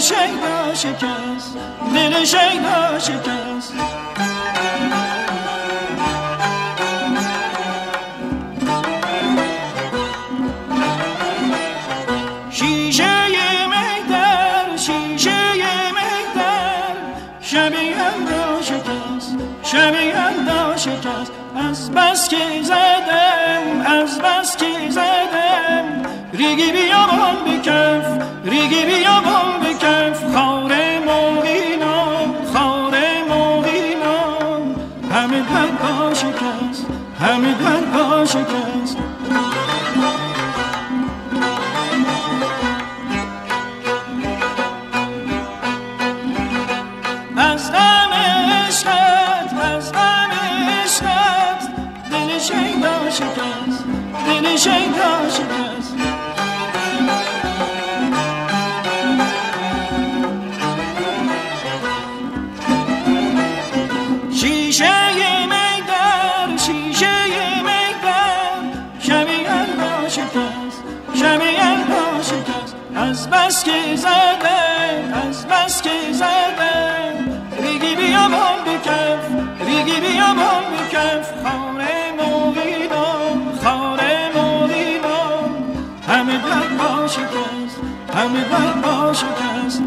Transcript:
شکست دل شیدا شکست. شیشه میدر شیشه میدر شبیه را شکست شبیه را از بس که زدم از بس که زدم. ریگی بیابان بکف ریگی بیابان همه در پا شکست همه در پا شکست از غم عشقت از غم عشقت دل شیدا شکست شبیه را شکست از بس که زدم از بس که زدم ریگی بیابان بکف ریگی بیابان بکف. خانه مویدان خانه مویدان همه در پا شکست همه در پا شکست